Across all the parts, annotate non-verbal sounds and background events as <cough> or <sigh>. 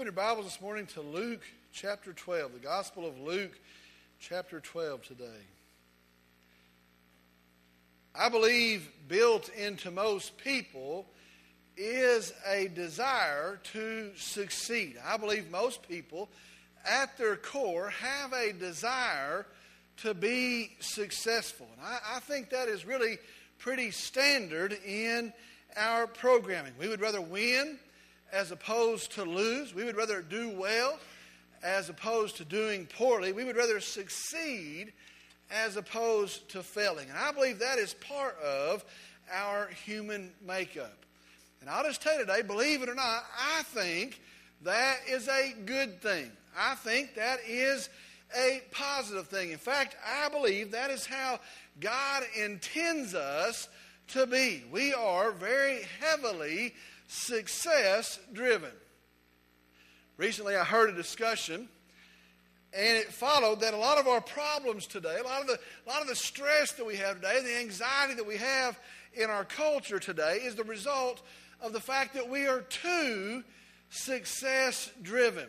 Open your Bibles this morning to Luke chapter 12, the Gospel of Luke chapter 12 today. I believe built into most people is a desire to succeed. I believe most people, at their core, have a desire to be successful. And I, I think that is really pretty standard in our programming. We would rather win as opposed to lose. We would rather do well as opposed to doing poorly. We would rather succeed as opposed to failing. And I believe that is part of our human makeup. And I'll just tell you today, believe it or not, I think that is a good thing. I think that is a positive thing. In fact, I believe that is how God intends us to be. We are very heavily success driven. Recently, I heard a discussion, and it followed that a lot of our problems today, a lot of the, a lot of the stress that we have today, the anxiety that we have in our culture today, is the result of the fact that we are too success driven.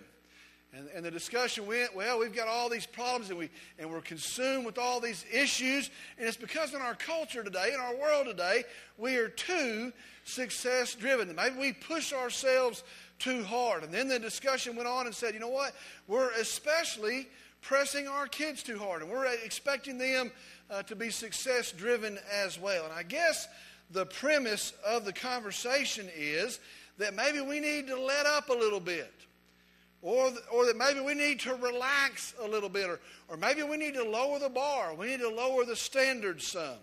And, and, the discussion went, well, we've got all these problems and, we, and we're consumed with all these issues. And it's because in our culture today, in our world today, we are too success driven. Maybe we push ourselves too hard. And then the discussion went on and said, you know what? We're especially pressing our kids too hard. And we're expecting them uh, to be success driven as well. And I guess the premise of the conversation is that maybe we need to let up a little bit or, or that maybe we need to relax a little bit, or, or maybe we need to lower the bar. We need to lower the standards some.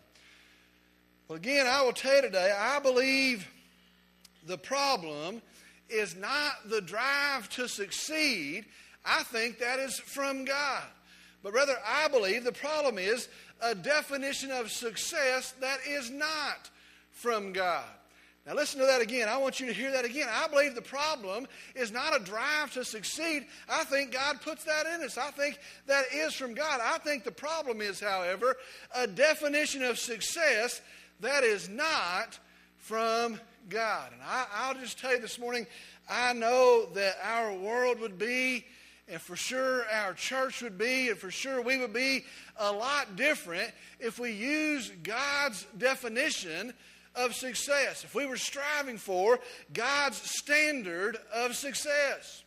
Well, again, I will tell you today, I believe the problem is not the drive to succeed. I think that is from God. But rather, I believe the problem is a definition of success that is not from God. Now, listen to that again. I want you to hear that again. I believe the problem is not a drive to succeed. I think God puts that in us. I think that is from God. I think the problem is, however, a definition of success that is not from God. And I, will just tell you this morning, I know that our world would be, and for sure our church would be, and for sure we would be a lot different if we use God's definition of success, if we were striving for God's standard of success.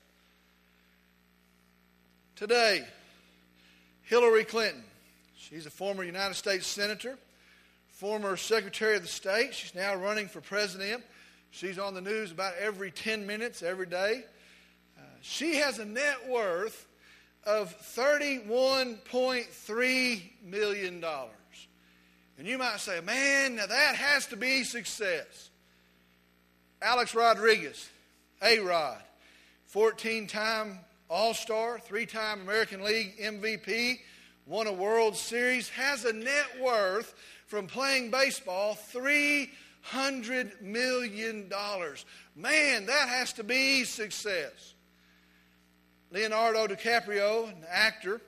Today, Hillary Clinton, she's a former United States Senator, former Secretary of the State. She's now running for president. She's on the news about every 10 minutes every day. Uh, she has a net worth of $31.3 million. And you might say, man, now that has to be success. Alex Rodriguez, A Rod, 14 time All Star, three time American League MVP, won a World Series, has a net worth from playing baseball $300 million. Man, that has to be success. Leonardo DiCaprio, an actor,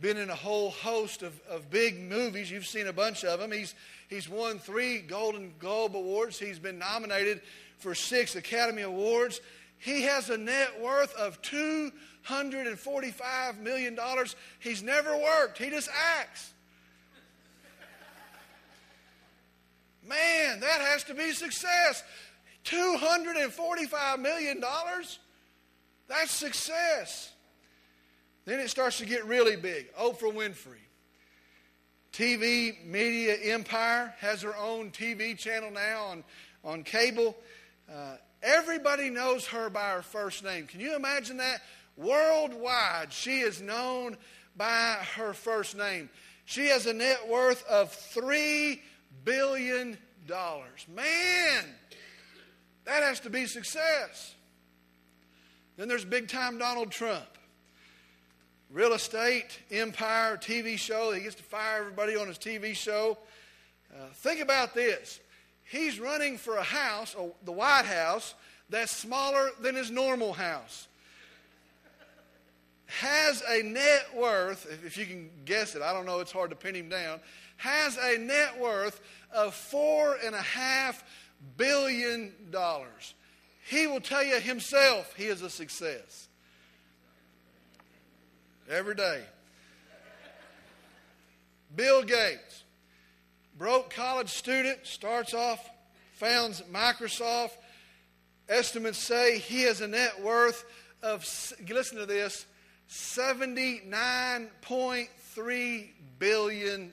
been in a whole host of, of big movies. You've seen a bunch of them. He's, he's won three Golden Globe Awards. He's been nominated for six Academy Awards. He has a net worth of $245 million. He's never worked, he just acts. Man, that has to be success. $245 million? That's success. Then it starts to get really big. Oprah Winfrey. TV media empire has her own TV channel now on, on cable. Uh, everybody knows her by her first name. Can you imagine that? Worldwide, she is known by her first name. She has a net worth of $3 billion. Man, that has to be success. Then there's big time Donald Trump real estate empire TV show. He gets to fire everybody on his TV show. Uh, think about this. He's running for a house, the White House, that's smaller than his normal house. Has a net worth, if you can guess it, I don't know, it's hard to pin him down, has a net worth of four and a half billion dollars. he will tell you himself he is a success. Every day. Bill Gates, broke college student, starts off, founds Microsoft. Estimates say he has a net worth of, listen to this, $79.3 billion.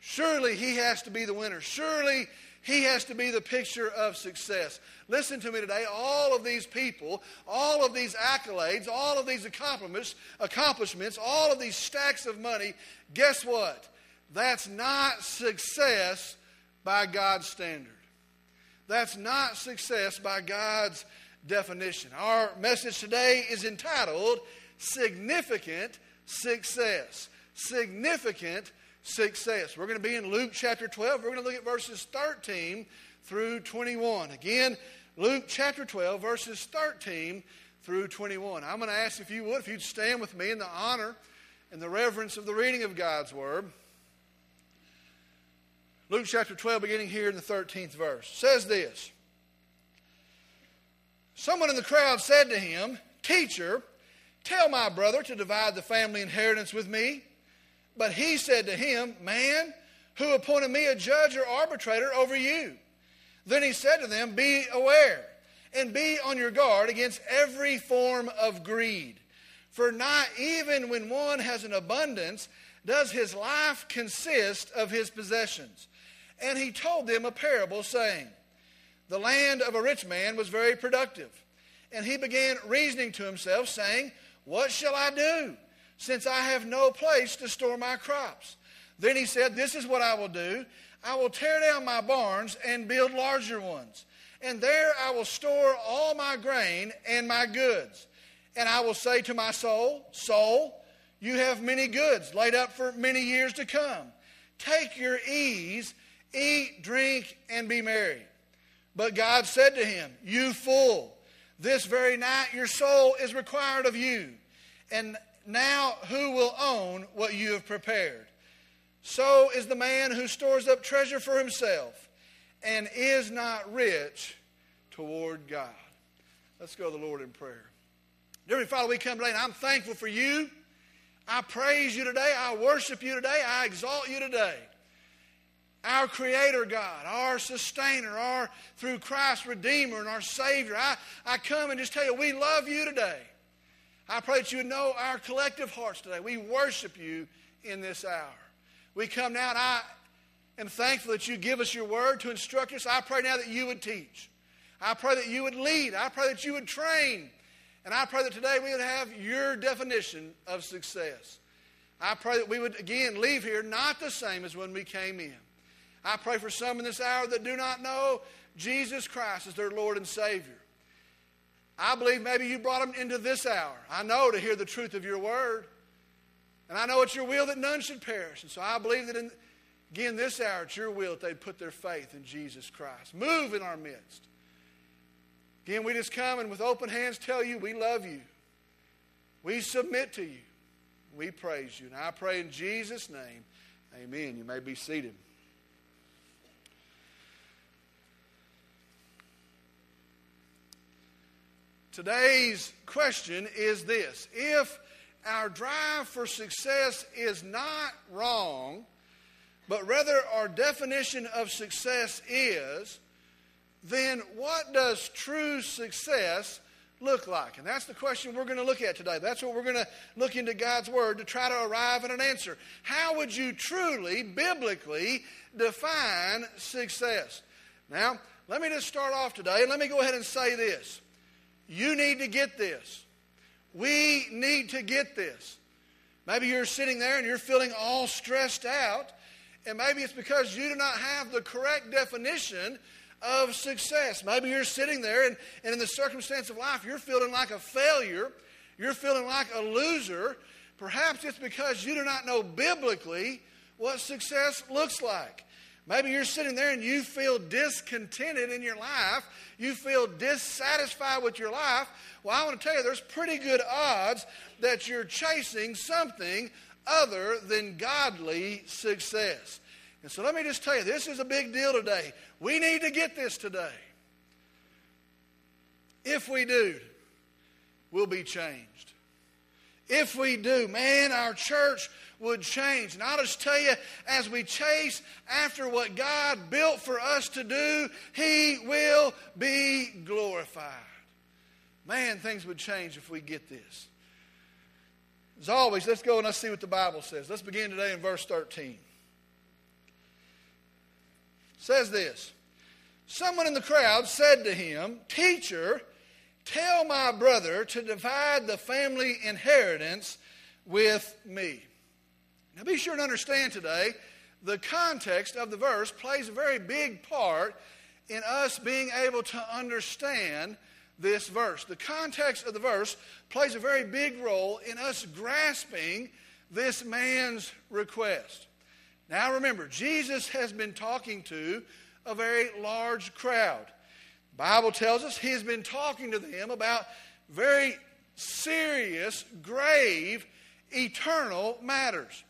Surely he has to be the winner. Surely he has to be the picture of success. Listen to me today. All of these people, all of these accolades, all of these accomplishments, accomplishments, all of these stacks of money, guess what? That's not success by God's standard. That's not success by God's definition. Our message today is entitled Significant Success. Significant success. We're going to be in Luke chapter 12. We're going to look at verses 13 through 21. Again, Luke chapter 12, verses 13 through 21. I'm going to ask if you would, if you'd stand with me in the honor and the reverence of the reading of God's Word. Luke chapter 12, beginning here in the 13th verse, says this Someone in the crowd said to him, Teacher, tell my brother to divide the family inheritance with me. But he said to him, Man, who appointed me a judge or arbitrator over you? Then he said to them, Be aware and be on your guard against every form of greed. For not even when one has an abundance does his life consist of his possessions. And he told them a parable, saying, The land of a rich man was very productive. And he began reasoning to himself, saying, What shall I do? Since I have no place to store my crops. Then he said, This is what I will do. I will tear down my barns and build larger ones. And there I will store all my grain and my goods. And I will say to my soul, Soul, you have many goods laid up for many years to come. Take your ease, eat, drink, and be merry. But God said to him, You fool, this very night your soul is required of you. And now who will own what you have prepared? So is the man who stores up treasure for himself and is not rich toward God. Let's go to the Lord in prayer. Dear Father, we come today and I'm thankful for you. I praise you today. I worship you today. I exalt you today. Our Creator God, our Sustainer, our through Christ Redeemer and our Savior. I, I come and just tell you we love you today. I pray that you would know our collective hearts today. We worship you in this hour. We come now, and I am thankful that you give us your word to instruct us. I pray now that you would teach. I pray that you would lead. I pray that you would train. And I pray that today we would have your definition of success. I pray that we would again leave here not the same as when we came in. I pray for some in this hour that do not know Jesus Christ as their Lord and Savior. I believe maybe you brought them into this hour. I know to hear the truth of your word. And I know it's your will that none should perish. And so I believe that in, again, this hour, it's your will that they put their faith in Jesus Christ. Move in our midst. Again, we just come and with open hands tell you we love you. We submit to you. We praise you. And I pray in Jesus' name, amen. You may be seated. Today's question is this If our drive for success is not wrong, but rather our definition of success is, then what does true success look like? And that's the question we're going to look at today. That's what we're going to look into God's Word to try to arrive at an answer. How would you truly, biblically, define success? Now, let me just start off today. and Let me go ahead and say this. You need to get this. We need to get this. Maybe you're sitting there and you're feeling all stressed out, and maybe it's because you do not have the correct definition of success. Maybe you're sitting there and, and in the circumstance of life, you're feeling like a failure, you're feeling like a loser. Perhaps it's because you do not know biblically what success looks like. Maybe you're sitting there and you feel discontented in your life. You feel dissatisfied with your life. Well, I want to tell you, there's pretty good odds that you're chasing something other than godly success. And so let me just tell you, this is a big deal today. We need to get this today. If we do, we'll be changed. If we do, man, our church would change. And I'll just tell you, as we chase after what God built for us to do, He will be glorified. Man, things would change if we get this. As always, let's go and let's see what the Bible says. Let's begin today in verse 13. It says this Someone in the crowd said to him, Teacher, Tell my brother to divide the family inheritance with me. Now be sure to understand today the context of the verse plays a very big part in us being able to understand this verse. The context of the verse plays a very big role in us grasping this man's request. Now remember, Jesus has been talking to a very large crowd. Bible tells us he's been talking to them about very serious, grave, eternal matters.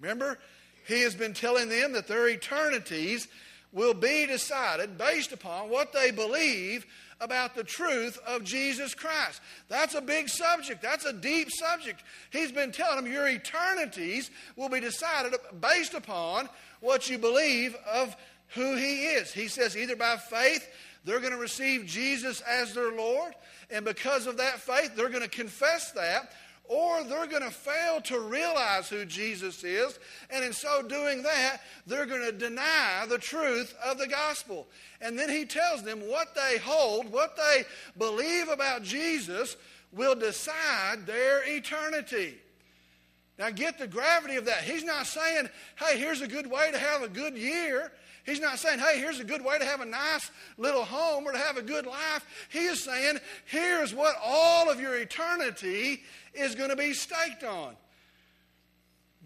Remember, he has been telling them that their eternities will be decided based upon what they believe about the truth of Jesus Christ. That's a big subject. That's a deep subject. He's been telling them your eternities will be decided based upon what you believe of who He is. He says either by faith they're going to receive Jesus as their Lord, and because of that faith, they're going to confess that, or they're going to fail to realize who Jesus is, and in so doing that, they're going to deny the truth of the gospel. And then he tells them what they hold, what they believe about Jesus will decide their eternity. Now, get the gravity of that. He's not saying, hey, here's a good way to have a good year. He's not saying, hey, here's a good way to have a nice little home or to have a good life. He is saying, here's what all of your eternity is going to be staked on.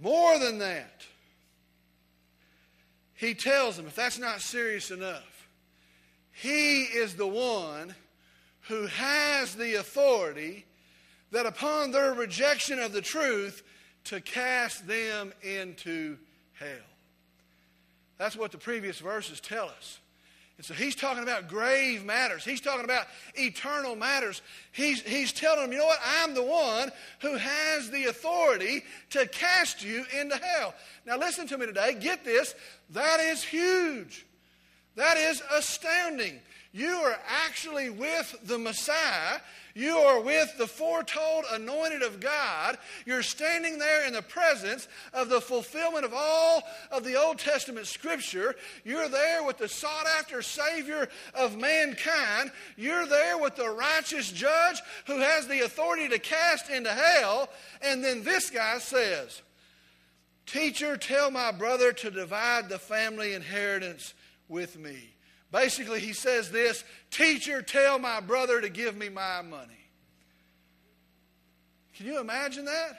More than that, he tells them, if that's not serious enough, he is the one who has the authority that upon their rejection of the truth to cast them into hell. That's what the previous verses tell us. And so he's talking about grave matters. He's talking about eternal matters. He's, he's telling them, you know what? I'm the one who has the authority to cast you into hell. Now, listen to me today. Get this. That is huge. That is astounding. You are actually with the Messiah. You are with the foretold anointed of God. You're standing there in the presence of the fulfillment of all of the Old Testament scripture. You're there with the sought after Savior of mankind. You're there with the righteous judge who has the authority to cast into hell. And then this guy says, Teacher, tell my brother to divide the family inheritance with me. Basically, he says this Teacher, tell my brother to give me my money. Can you imagine that?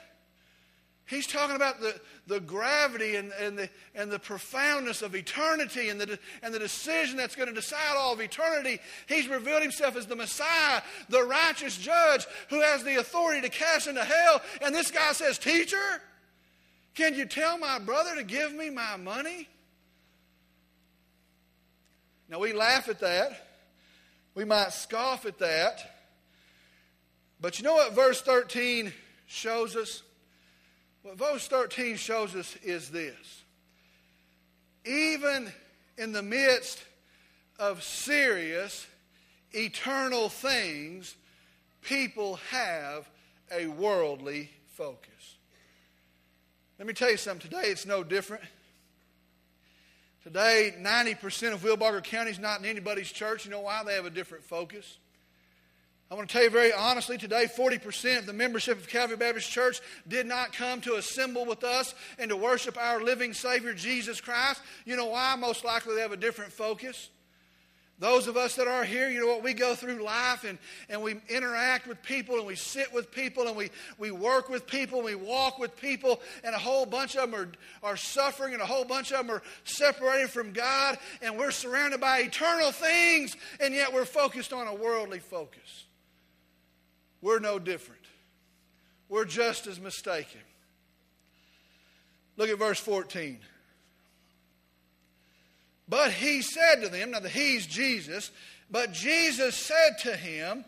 He's talking about the, the gravity and, and, the, and the profoundness of eternity and the, and the decision that's going to decide all of eternity. He's revealed himself as the Messiah, the righteous judge who has the authority to cast into hell. And this guy says, Teacher, can you tell my brother to give me my money? Now, we laugh at that. We might scoff at that. But you know what verse 13 shows us? What verse 13 shows us is this. Even in the midst of serious, eternal things, people have a worldly focus. Let me tell you something. Today it's no different. Today, 90% of Wilbarger County is not in anybody's church. You know why? They have a different focus. I want to tell you very honestly, today 40% of the membership of Calvary Baptist Church did not come to assemble with us and to worship our living Savior, Jesus Christ. You know why? Most likely they have a different focus. Those of us that are here, you know what, we go through life and, and we interact with people and we sit with people and we, we work with people and we walk with people, and a whole bunch of them are, are suffering and a whole bunch of them are separated from God, and we're surrounded by eternal things, and yet we're focused on a worldly focus. We're no different. We're just as mistaken. Look at verse 14. But he said to them, now he's Jesus, But Jesus said to him,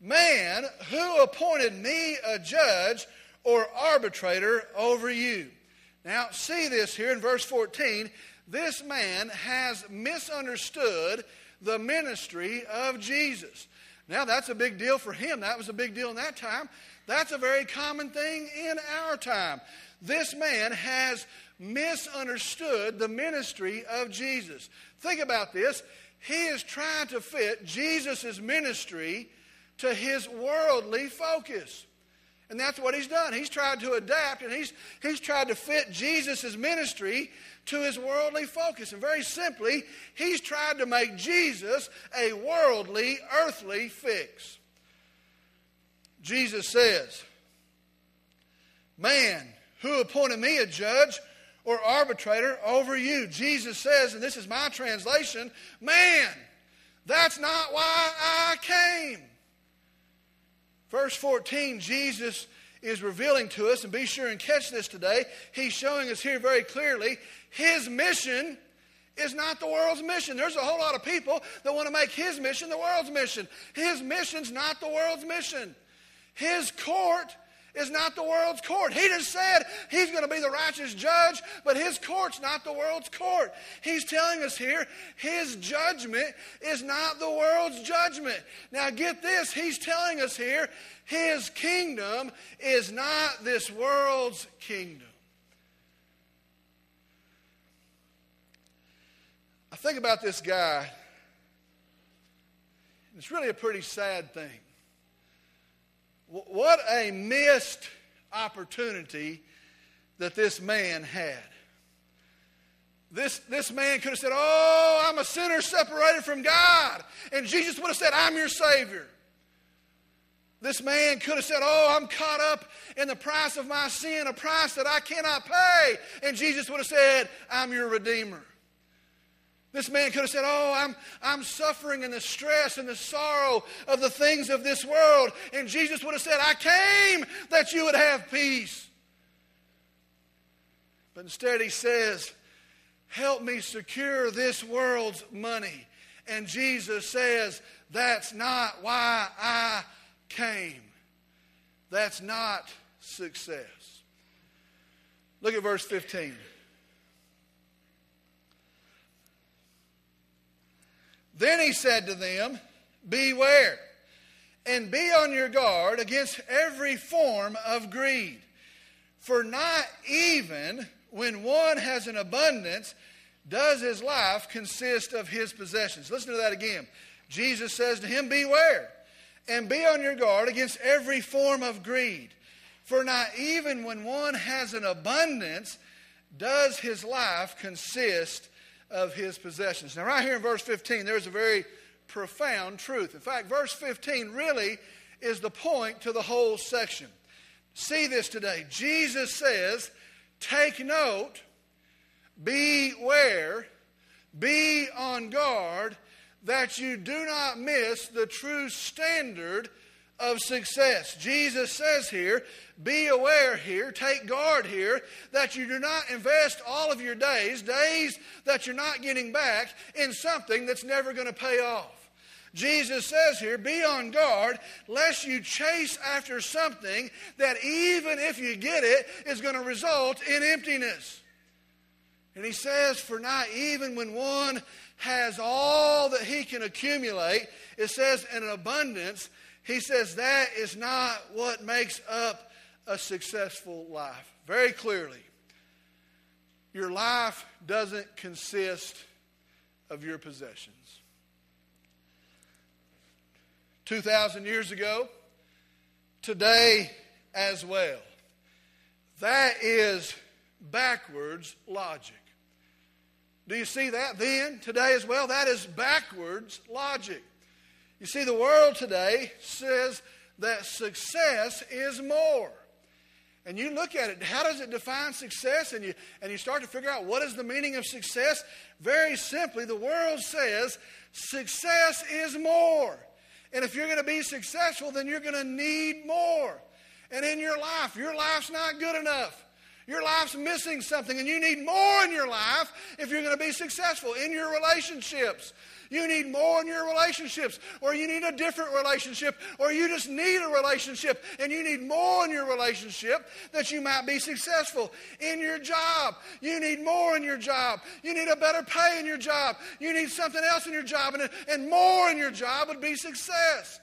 Man, who appointed me a judge or arbitrator over you? Now, see this here in verse 14. This man has misunderstood the ministry of Jesus. Now, that's a big deal for him. That was a big deal in that time. That's a very common thing in our time. This man has misunderstood the ministry of Jesus. Think about this. He is trying to fit Jesus' ministry to his worldly focus. And that's what he's done. He's tried to adapt and he's, he's tried to fit Jesus' ministry to his worldly focus. And very simply, he's tried to make Jesus a worldly, earthly fix. Jesus says, Man, who appointed me a judge or arbitrator over you? Jesus says, and this is my translation, Man, that's not why I came. Verse 14, Jesus is revealing to us, and be sure and catch this today. He's showing us here very clearly his mission is not the world's mission. There's a whole lot of people that want to make his mission the world's mission. His mission's not the world's mission. His court is not the world's court. He just said he's going to be the righteous judge, but his court's not the world's court. He's telling us here his judgment is not the world's judgment. Now, get this. He's telling us here his kingdom is not this world's kingdom. I think about this guy. It's really a pretty sad thing. What a missed opportunity that this man had. This, this man could have said, Oh, I'm a sinner separated from God. And Jesus would have said, I'm your Savior. This man could have said, Oh, I'm caught up in the price of my sin, a price that I cannot pay. And Jesus would have said, I'm your Redeemer. This man could have said, Oh, I'm, I'm suffering in the stress and the sorrow of the things of this world. And Jesus would have said, I came that you would have peace. But instead, he says, Help me secure this world's money. And Jesus says, That's not why I came. That's not success. Look at verse 15. Then he said to them, Beware and be on your guard against every form of greed. For not even when one has an abundance does his life consist of his possessions. Listen to that again. Jesus says to him, Beware and be on your guard against every form of greed. For not even when one has an abundance does his life consist of his possessions. Now, right here in verse 15, there's a very profound truth. In fact, verse 15 really is the point to the whole section. See this today. Jesus says, Take note, beware, be on guard that you do not miss the true standard of success. Jesus says here, be aware here, take guard here, that you do not invest all of your days, days that you're not getting back, in something that's never going to pay off. Jesus says here, be on guard lest you chase after something that even if you get it is going to result in emptiness. And he says, for not even when one has all that he can accumulate, it says in an abundance, he says that is not what makes up a successful life. Very clearly, your life doesn't consist of your possessions. 2,000 years ago, today as well. That is backwards logic. Do you see that then, today as well? That is backwards logic. You see, the world today says that success is more. And you look at it, how does it define success? And you, and you start to figure out what is the meaning of success. Very simply, the world says success is more. And if you're going to be successful, then you're going to need more. And in your life, your life's not good enough. Your life's missing something, and you need more in your life if you're going to be successful in your relationships. You need more in your relationships, or you need a different relationship, or you just need a relationship, and you need more in your relationship that you might be successful. In your job, you need more in your job. You need a better pay in your job. You need something else in your job, and, and more in your job would be success.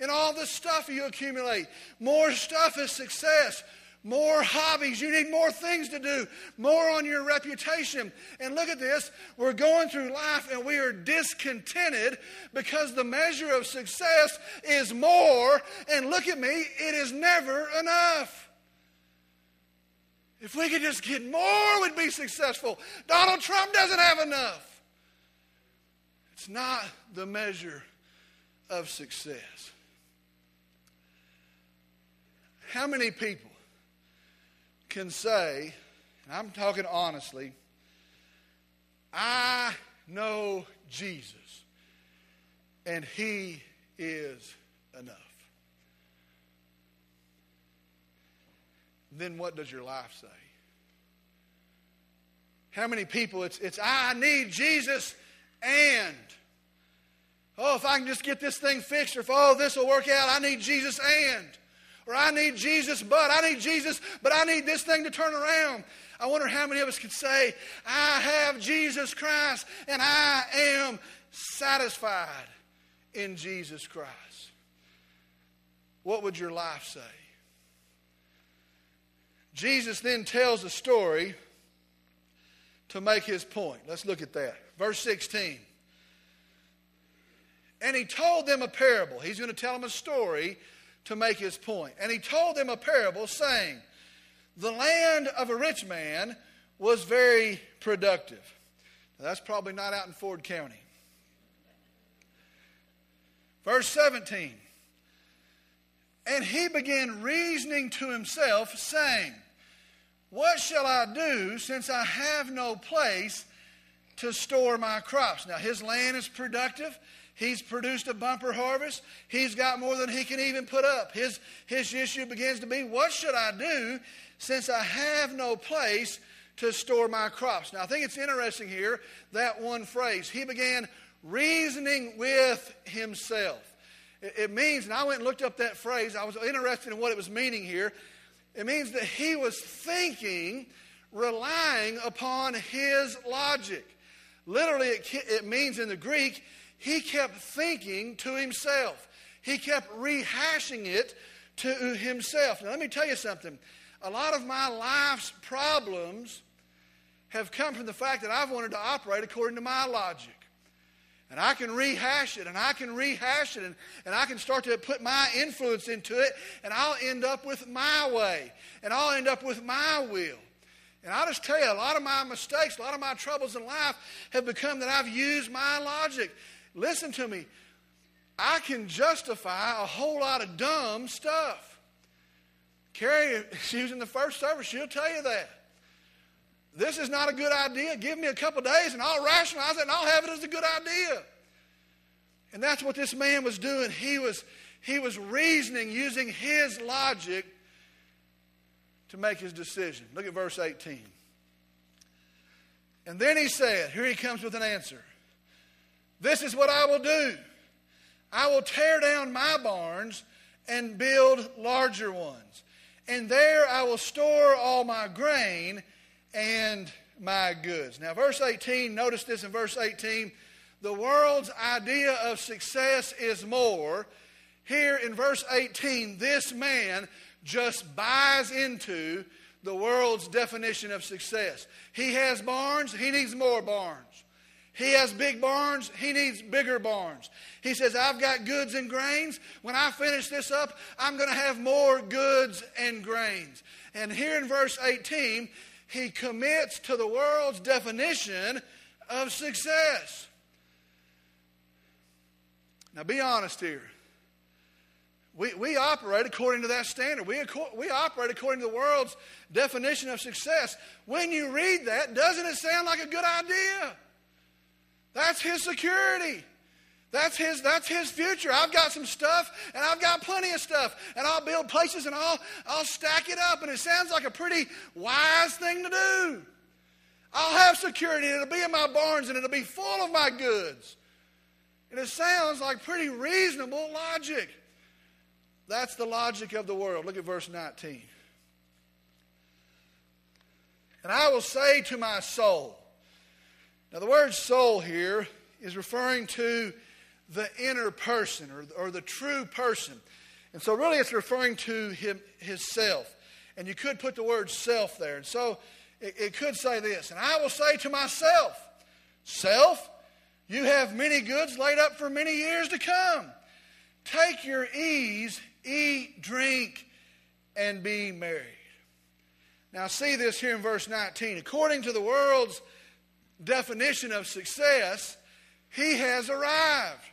And all the stuff you accumulate, more stuff is success more hobbies. You need more things to do, more on your reputation. And look at this we're going through life and we are discontented because the measure of success is more. And look at me, it is never enough. If we could just get more, we'd be successful. Donald Trump doesn't have enough. It's not the measure of success. How many people can say, and I'm talking honestly, I know Jesus, and He is enough. Then what does your life say? How many people it's, it's I need Jesus and oh if I can just get this thing fixed or if oh this will work out I need Jesus and or I need Jesus, but I need Jesus, but I need this thing to turn around. I wonder how many of us could say, I have Jesus Christ and I am satisfied in Jesus Christ. What would your life say? Jesus then tells a story to make his point. Let's look at that. Verse 16. And he told them a parable. He's going to tell them a story to make his point. And he told them a parable, saying, The land of a rich man was very productive. Now, that's probably not out in Foard County. Verse 17. And he began reasoning to himself, saying, What shall I do since I have no place to store my crops? Now, his land is productive. He's produced a bumper harvest. He's got more than he can even put up. His, his issue begins to be what should I do since I have no place to store my crops? Now, I think it's interesting here that one phrase. He began reasoning with himself. It, it means, and I went and looked up that phrase, I was interested in what it was meaning here. It means that he was thinking, relying upon his logic. Literally, it, it means in the Greek, he kept thinking to himself. He kept rehashing it to himself. Now, let me tell you something. A lot of my life's problems have come from the fact that I've wanted to operate according to my logic. And I can rehash it, and I can rehash it, and, and I can start to put my influence into it, and I'll end up with my way, and I'll end up with my will. And I'll just tell you, a lot of my mistakes, a lot of my troubles in life have become that I've used my logic. Listen to me. I can justify a whole lot of dumb stuff. Carrie, <laughs> she was in the first service, she'll tell you that. This is not a good idea. Give me a couple days and I'll rationalize it and I'll have it as a good idea. And that's what this man was doing. He was, he was reasoning using his logic to make his decision. Look at verse 18. And then he said, Here he comes with an answer. This is what I will do I will tear down my barns and build larger ones. And there I will store all my grain and my goods. Now, verse 18, notice this in verse 18. The world's idea of success is more. Here in verse 18, this man just buys into the world's definition of success. He has barns, he needs more barns. He has big barns. He needs bigger barns. He says, I've got goods and grains. When I finish this up, I'm going to have more goods and grains. And here in verse 18, he commits to the world's definition of success. Now, be honest here. We, we operate according to that standard. We, we operate according to the world's definition of success. When you read that, doesn't it sound like a good idea? That's his security. That's his, that's his future. I've got some stuff, and I've got plenty of stuff, and I'll build places and I'll, I'll stack it up, and it sounds like a pretty wise thing to do. I'll have security, and it'll be in my barns, and it'll be full of my goods. And it sounds like pretty reasonable logic. That's the logic of the world. Look at verse 19. And I will say to my soul. Now, the word soul here is referring to the inner person or, or the true person. And so, really, it's referring to him, his self. And you could put the word self there. And so, it, it could say this And I will say to myself, Self, you have many goods laid up for many years to come. Take your ease, eat, drink, and be merry. Now, see this here in verse 19. According to the world's definition of success, he has arrived.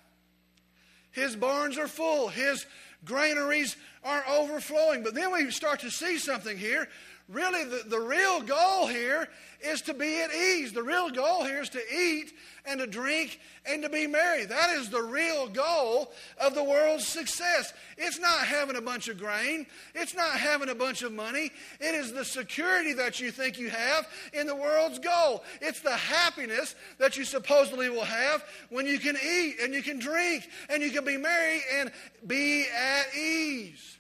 His barns are full, his granaries are overflowing. But then we start to see something here really the, the real goal here is to be at ease. The real goal here is to eat and to drink and to be merry. That is the real goal of the world's success. It's not having a bunch of grain, it's not having a bunch of money. It is the security that you think you have in the world's goal. It's the happiness that you supposedly will have when you can eat and you can drink and you can be merry and be at ease.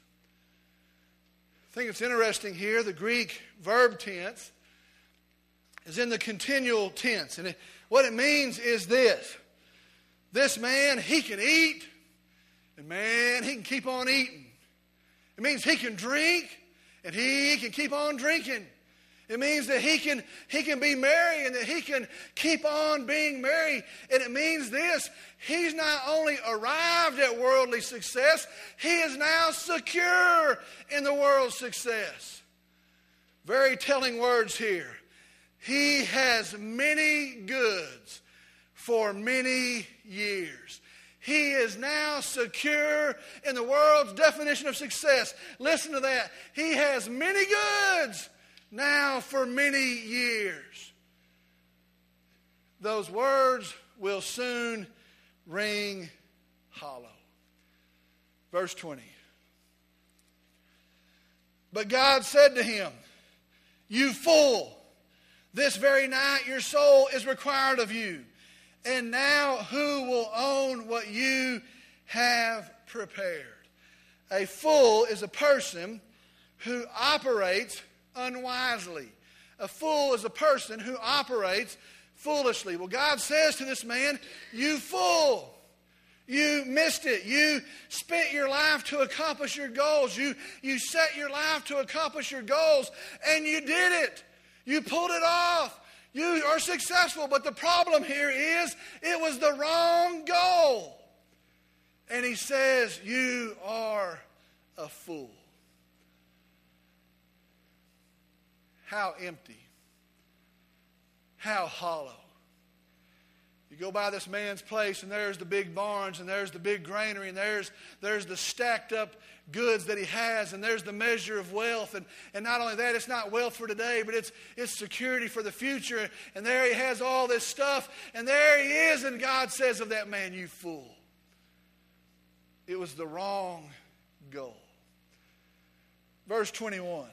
I think it's interesting here the Greek verb tense is in the continual tense. And it, what it means is this this man, he can eat, and man, he can keep on eating. It means he can drink, and he can keep on drinking. It means that he can, he can be merry and that he can keep on being merry. And it means this he's not only arrived at worldly success, he is now secure in the world's success. Very telling words here. He has many goods for many years. He is now secure in the world's definition of success. Listen to that. He has many goods now for many years. Those words will soon ring hollow. Verse 20. But God said to him, You fool, this very night your soul is required of you. And now who will own what you have prepared? A fool is a person who operates unwisely. A fool is a person who operates foolishly. Well, God says to this man, You fool. You missed it. You spent your life to accomplish your goals. You, you set your life to accomplish your goals, and you did it. You pulled it off. You are successful. But the problem here is it was the wrong goal. And he says, You are a fool. How empty. How hollow. You go by this man's place, and there's the big barns, and there's the big granary, and there's, there's the stacked up goods that he has, and there's the measure of wealth. And, and not only that, it's not wealth for today, but it's, it's security for the future. And there he has all this stuff, and there he is, and God says of that man, You fool. It was the wrong goal. Verse 21.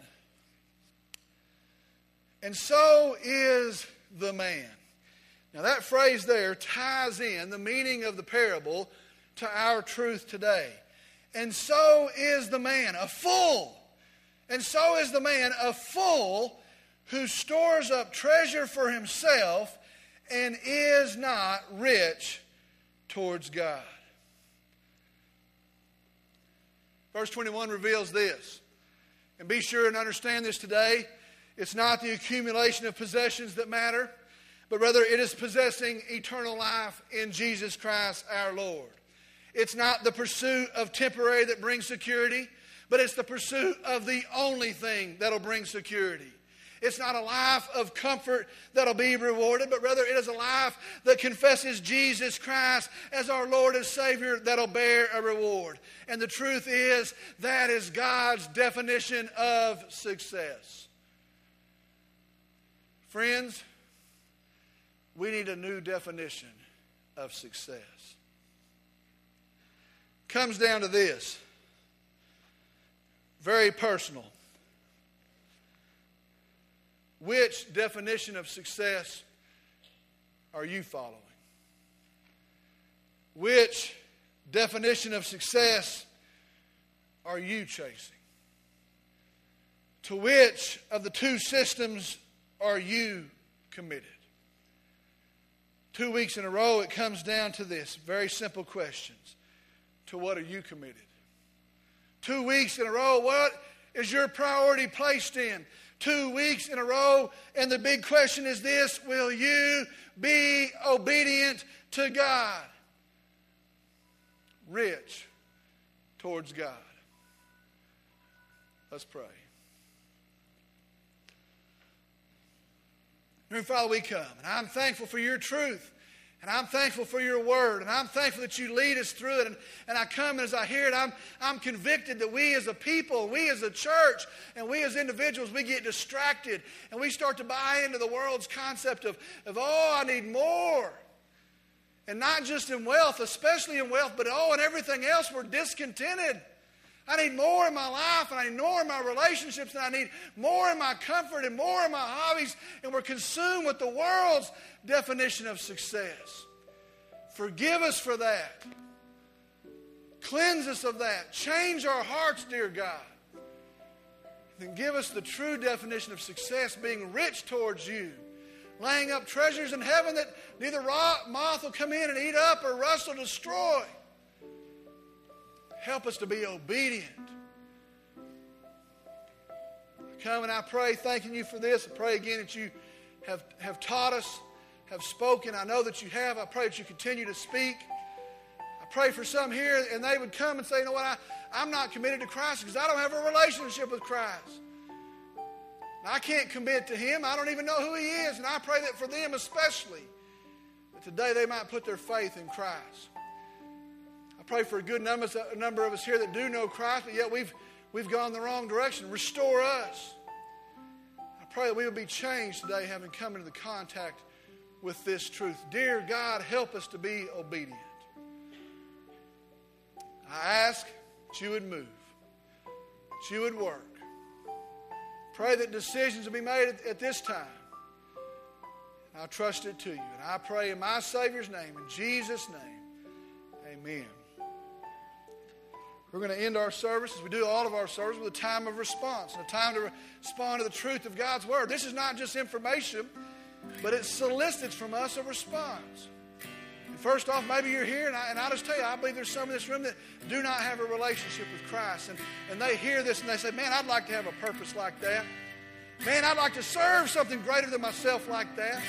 And so is the man. Now, that phrase there ties in the meaning of the parable to our truth today. And so is the man, a fool. And so is the man, a fool who stores up treasure for himself and is not rich towards God. Verse 21 reveals this. And be sure and understand this today. It's not the accumulation of possessions that matter, but rather it is possessing eternal life in Jesus Christ our Lord. It's not the pursuit of temporary that brings security, but it's the pursuit of the only thing that'll bring security. It's not a life of comfort that'll be rewarded, but rather it is a life that confesses Jesus Christ as our Lord and Savior that'll bear a reward. And the truth is, that is God's definition of success. Friends, we need a new definition of success. comes down to this very personal. Which definition of success are you following? Which definition of success are you chasing? To which of the two systems are you committed? Two weeks in a row, it comes down to this very simple questions. To what are you committed? Two weeks in a row, what is your priority placed in? Two weeks in a row, and the big question is this Will you be obedient to God? Rich towards God. Let's pray. Dear Father, we come, and I'm thankful for your truth. And I'm thankful for your word. And I'm thankful that you lead us through it. And, and I come and as I hear it, I'm, I'm convicted that we as a people, we as a church, and we as individuals, we get distracted. And we start to buy into the world's concept of, of oh, I need more. And not just in wealth, especially in wealth, but oh, and everything else, we're discontented. I need more in my life, and I need more in my relationships, and I need more in my comfort and more in my hobbies, and we're consumed with the world's definition of success. Forgive us for that. Cleanse us of that. Change our hearts, dear God. And give us the true definition of success being rich towards you, laying up treasures in heaven that neither moth will come in and eat up or rust will destroy. Help us to be obedient. I come and I pray, thanking you for this. I pray again that you have, have taught us, have spoken. I know that you have. I pray that you continue to speak. I pray for some here and they would come and say, you know what, I, I'm not committed to Christ because I don't have a relationship with Christ. I can't commit to Him. I don't even know who He is. And I pray that for them especially, that today they might put their faith in Christ. I pray for a good number, of us here that do know Christ, but yet we've, we've gone the wrong direction. Restore us. I pray that we would be changed today, having come into the contact with this truth. Dear God, help us to be obedient. I ask that you would move, that you would work. Pray that decisions will be made at, at this time. I'll trust it to you. And I pray in my Savior's name, in Jesus' name, amen. We're going to end our service as we do all of our service with a time of response and a time to respond to the truth of God's Word. This is not just information, but it solicits from us a response. And first off, maybe you're here, and, I, and I'll just tell you, I believe there's some in this room that do not have a relationship with Christ. And, and they hear this and they say, Man, I'd like to have a purpose like that. Man, I'd like to serve something greater than myself like that.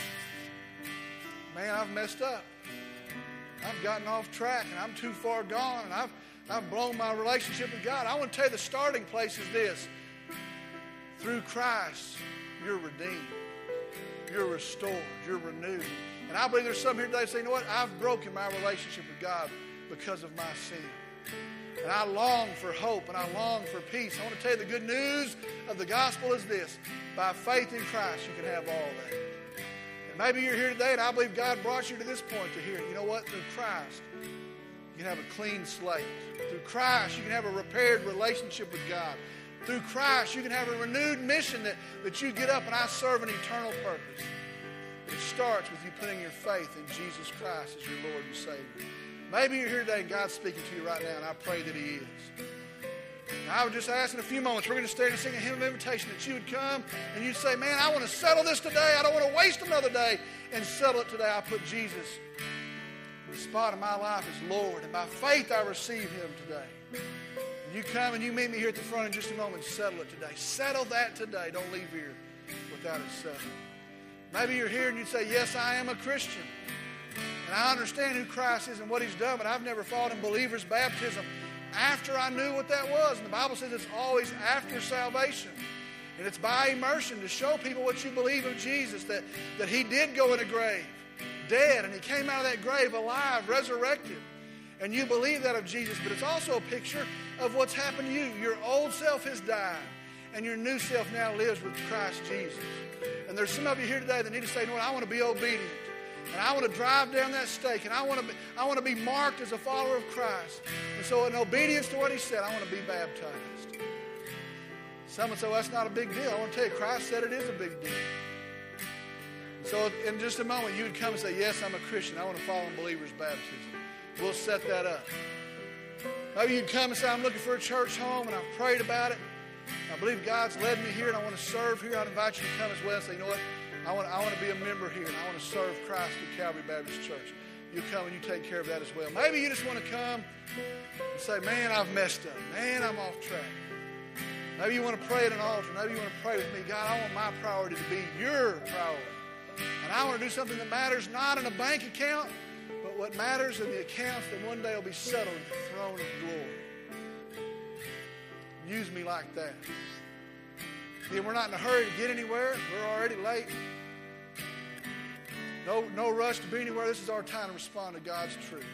Man, I've messed up. I've gotten off track and I'm too far gone and I've I've blown my relationship with God. I want to tell you the starting place is this. Through Christ, you're redeemed. You're restored. You're renewed. And I believe there's some here today say, you know what? I've broken my relationship with God because of my sin. And I long for hope and I long for peace. I want to tell you the good news of the gospel is this. By faith in Christ, you can have all that. And maybe you're here today and I believe God brought you to this point to hear, you know what? Through Christ, you can have a clean slate. Through Christ, you can have a repaired relationship with God. Through Christ, you can have a renewed mission that, that you get up and I serve an eternal purpose. It starts with you putting your faith in Jesus Christ as your Lord and Savior. Maybe you're here today and God's speaking to you right now, and I pray that He is. I would just ask in a few moments, we're going to stand and sing a hymn of invitation that you would come and you'd say, Man, I want to settle this today. I don't want to waste another day and settle it today. I put Jesus the spot of my life is Lord, and by faith I receive Him today. And you come and you meet me here at the front in just a moment. Settle it today. Settle that today. Don't leave here without it settled. Maybe you're here and you say, Yes, I am a Christian. And I understand who Christ is and what He's done, but I've never fought in believer's baptism after I knew what that was. And the Bible says it's always after salvation. And it's by immersion to show people what you believe of Jesus, that, that He did go in a grave dead and he came out of that grave alive, resurrected. And you believe that of Jesus, but it's also a picture of what's happened to you. Your old self has died, and your new self now lives with Christ Jesus. And there's some of you here today that need to say, No, I want to be obedient. And I want to drive down that stake, and I want to be, I want to be marked as a follower of Christ. And so, in obedience to what He said, I want to be baptized. Someone say, well, that's not a big deal. I want to tell you, Christ said it is a big deal. So, in just a moment, you would come and say, Yes, I'm a Christian. I want to follow in believers' baptism. We'll set that up. Maybe you'd come and say, I'm looking for a church home, and I've prayed about it. I believe God's led me here, and I want to serve here. I'd invite you to come as well and say, You know what? I want, I want to be a member here, and I want to serve Christ at Calvary Baptist Church. You come and you take care of that as well. Maybe you just want to come and say, Man, I've messed up. Man, I'm off track. Maybe you want to pray at an altar. Maybe you want to pray with me. God, I want my priority to be your priority. And I want to do something that matters not in a bank account, but what matters in the accounts that one day will be settled at the throne of glory. Use me like that. Again, we're not in a hurry to get anywhere. We're already late. No, no rush to be anywhere. This is our time to respond to God's truth.